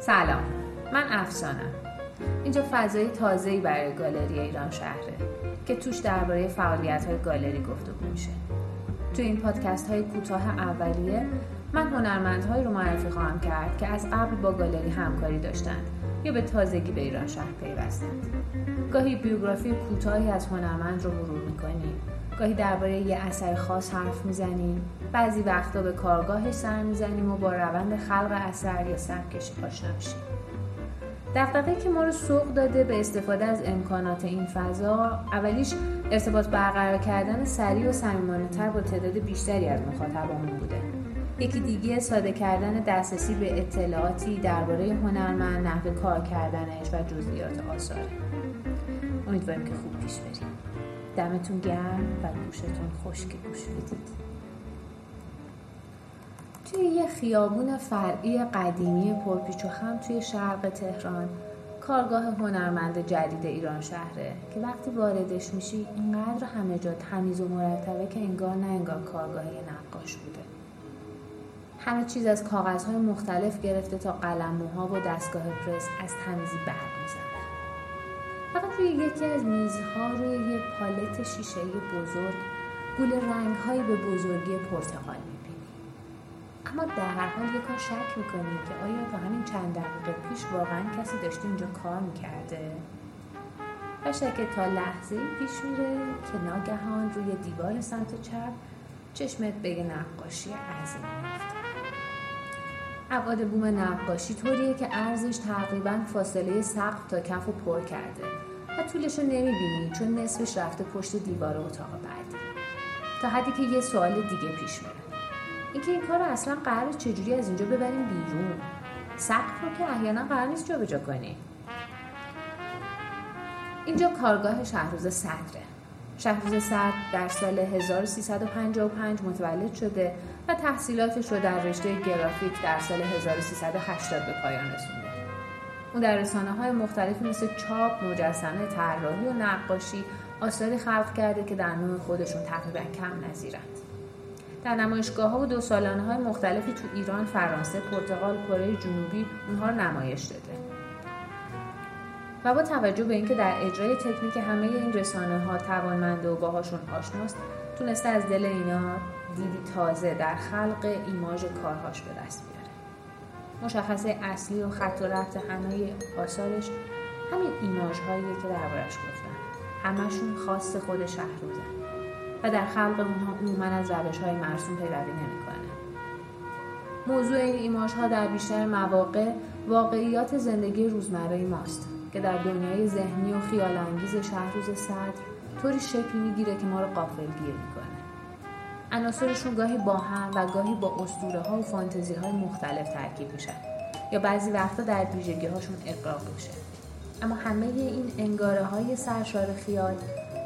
سلام من افسانم. اینجا فضای تازه‌ای برای گالری ایران شهره که توش درباره فعالیت های گالری گفتگو میشه. تو این پادکست های کوتاه اولیه من هنرمندهایی رو معرفی خواهم کرد که از قبل با گالری همکاری داشتند یا به تازگی به ایران شهر پیوستند. گاهی بیوگرافی کوتاهی از هنرمند رو مرور می‌کنیم. گاهی درباره یه اثر خاص حرف می‌زنیم. بعضی وقتا به کارگاهش سر می‌زنیم و با روند خلق اثر یا سبکش آشنا میشیم. دقدقه که ما رو سوق داده به استفاده از امکانات این فضا اولیش ارتباط برقرار کردن سریع و صمیمانه تر با تعداد بیشتری از مخاطبامون بوده. یکی دیگه ساده کردن دسترسی به اطلاعاتی درباره هنرمند نحوه کار کردنش و جزئیات آثاره. امیدواریم که خوب پیش بریم. دمتون گرم و گوشتون خشک گوش بدید. توی یه خیابون فرعی قدیمی پرپیچ و خم توی شرق تهران کارگاه هنرمند جدید ایران شهره که وقتی واردش میشی اینقدر همه جا تمیز و مرتبه که انگار نه انگار کارگاه نقاش بوده. همه چیز از کاغذهای مختلف گرفته تا قلموها و دستگاه پرس از تمیزی برق می‌زنه فقط روی یکی از میزها روی یه پالت شیشه بزرگ گول رنگهایی به بزرگی پرتقال می‌بینی. اما در هر حال یک کار شک می‌کنی که آیا تا همین چند دقیقه پیش واقعا کسی داشته اینجا کار می‌کرده. و شکه تا لحظه پیش میره که ناگهان روی دیوار سمت چپ چشمت به یه نقاشی عظیم میفته ابعاد بوم نقاشی طوریه که ارزش تقریبا فاصله سقف تا کف و پر کرده. و طولش رو نمی‌بینی چون نصفش رفته پشت دیوار اتاق بعدی. تا حدی که یه سوال دیگه پیش میره اینکه این کار اصلا قرار چجوری از اینجا ببریم بیرون؟ سقف رو که احیانا قرار نیست جابجا کنی. اینجا کارگاه شهروز صدره. شهروز صدر در سال 1355 متولد شده و تحصیلاتش رو در رشته گرافیک در سال 1380 به پایان رسونده. اون در رسانه های مختلفی مثل چاپ، مجسمه، طراحی و نقاشی آثاری خلق کرده که در نوع خودشون تقریبا کم نظیرند. در نمایشگاه ها و دو سالانه های مختلفی تو ایران، فرانسه، پرتغال، کره جنوبی اونها رو نمایش داده. و با توجه به اینکه در اجرای تکنیک همه این رسانه ها توانمنده و باهاشون آشناست تونسته از دل اینا دیدی تازه در خلق ایماژ کارهاش به دست بیاره مشخصه اصلی و خط و رفت همه آثارش همین ایماژ هایی که دربارش گفتم. همشون خاص خود شهروزن و در خلق اونها عموما از روش های مرسوم پیروی نمی‌کنه. موضوع این ایماژ ها در بیشتر مواقع واقعیات زندگی روزمره ماست که در دنیای ذهنی و خیال انگیز شهروز صدر طوری شکل می‌گیره که ما رو قافل گیر می‌کنه. عناصرشون گاهی با هم و گاهی با اسطوره ها و فانتزی های مختلف ترکیب میشن یا بعضی وقتا در ویژگی هاشون اقراق میشه. اما همه این انگاره های سرشار خیال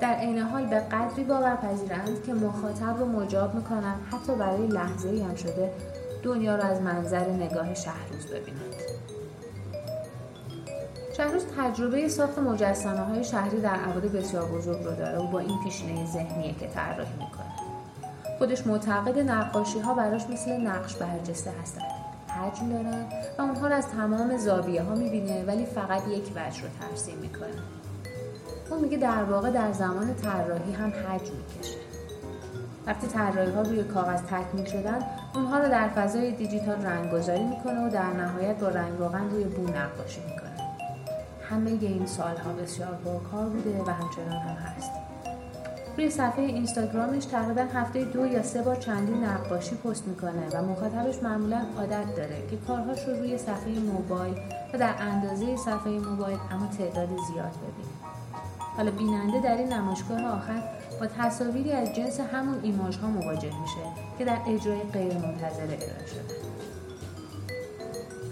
در عین حال به قدری باورپذیرند که مخاطب رو مجاب می‌کنن حتی برای لحظه ای هم شده دنیا رو از منظر نگاه شهروز ببینند. شهروز تجربه ساخت مجسمه های شهری در ابعاد بسیار بزرگ رو داره و با این پیشینه ذهنیه که طراحی می‌کنه. خودش معتقد نقاشی ها براش مثل نقش برجسته هستن. حجم دارن و اونها رو از تمام زاویه ها می‌بینه ولی فقط یک وجه رو ترسیم می‌کنه. اون میگه در واقع در زمان طراحی هم حجم می‌کشه. وقتی طراحی ها روی کاغذ تکمیل شدن اونها رو در فضای دیجیتال رنگگذاری می‌کنه و در نهایت با رنگ روغن روی بو نقاشی می‌کنه. همه این سالها بسیار کار بوده و همچنان هم هست. روی صفحه اینستاگرامش تقریبا هفته دو یا سه بار چندین نقاشی پست می‌کنه و مخاطبش معمولا عادت داره که کارهاش رو روی صفحه موبایل و در اندازه صفحه موبایل اما تعداد زیاد ببینه حالا بیننده در این نمایشگاه آخر با تصاویری از جنس همون ایماژ ها مواجه میشه که در اجرای غیر منتظره ارائه شده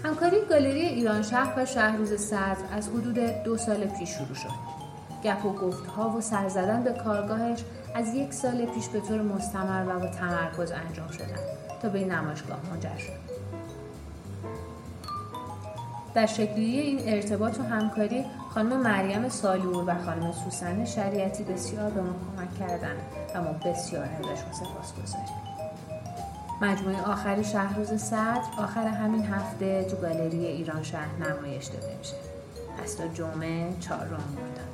همکاری گالری ایران شهر و شهروز صدر از حدود دو سال پیش شروع شد. گپ و گفتها و سر زدن به کارگاهش از یک سال پیش به طور مستمر و با تمرکز انجام شدن تا به نمایشگاه منجر شد. در شکلی این ارتباط و همکاری خانم مریم سالور و خانم سوسن شریعتی بسیار به ما کمک کردند و ما بسیار ازشون سپاس گذاریم. مجموعه آخر شهروز صدر آخر همین هفته تو گالری ایران شهر نمایش داده میشه پس تا جمعه چهارم مرداد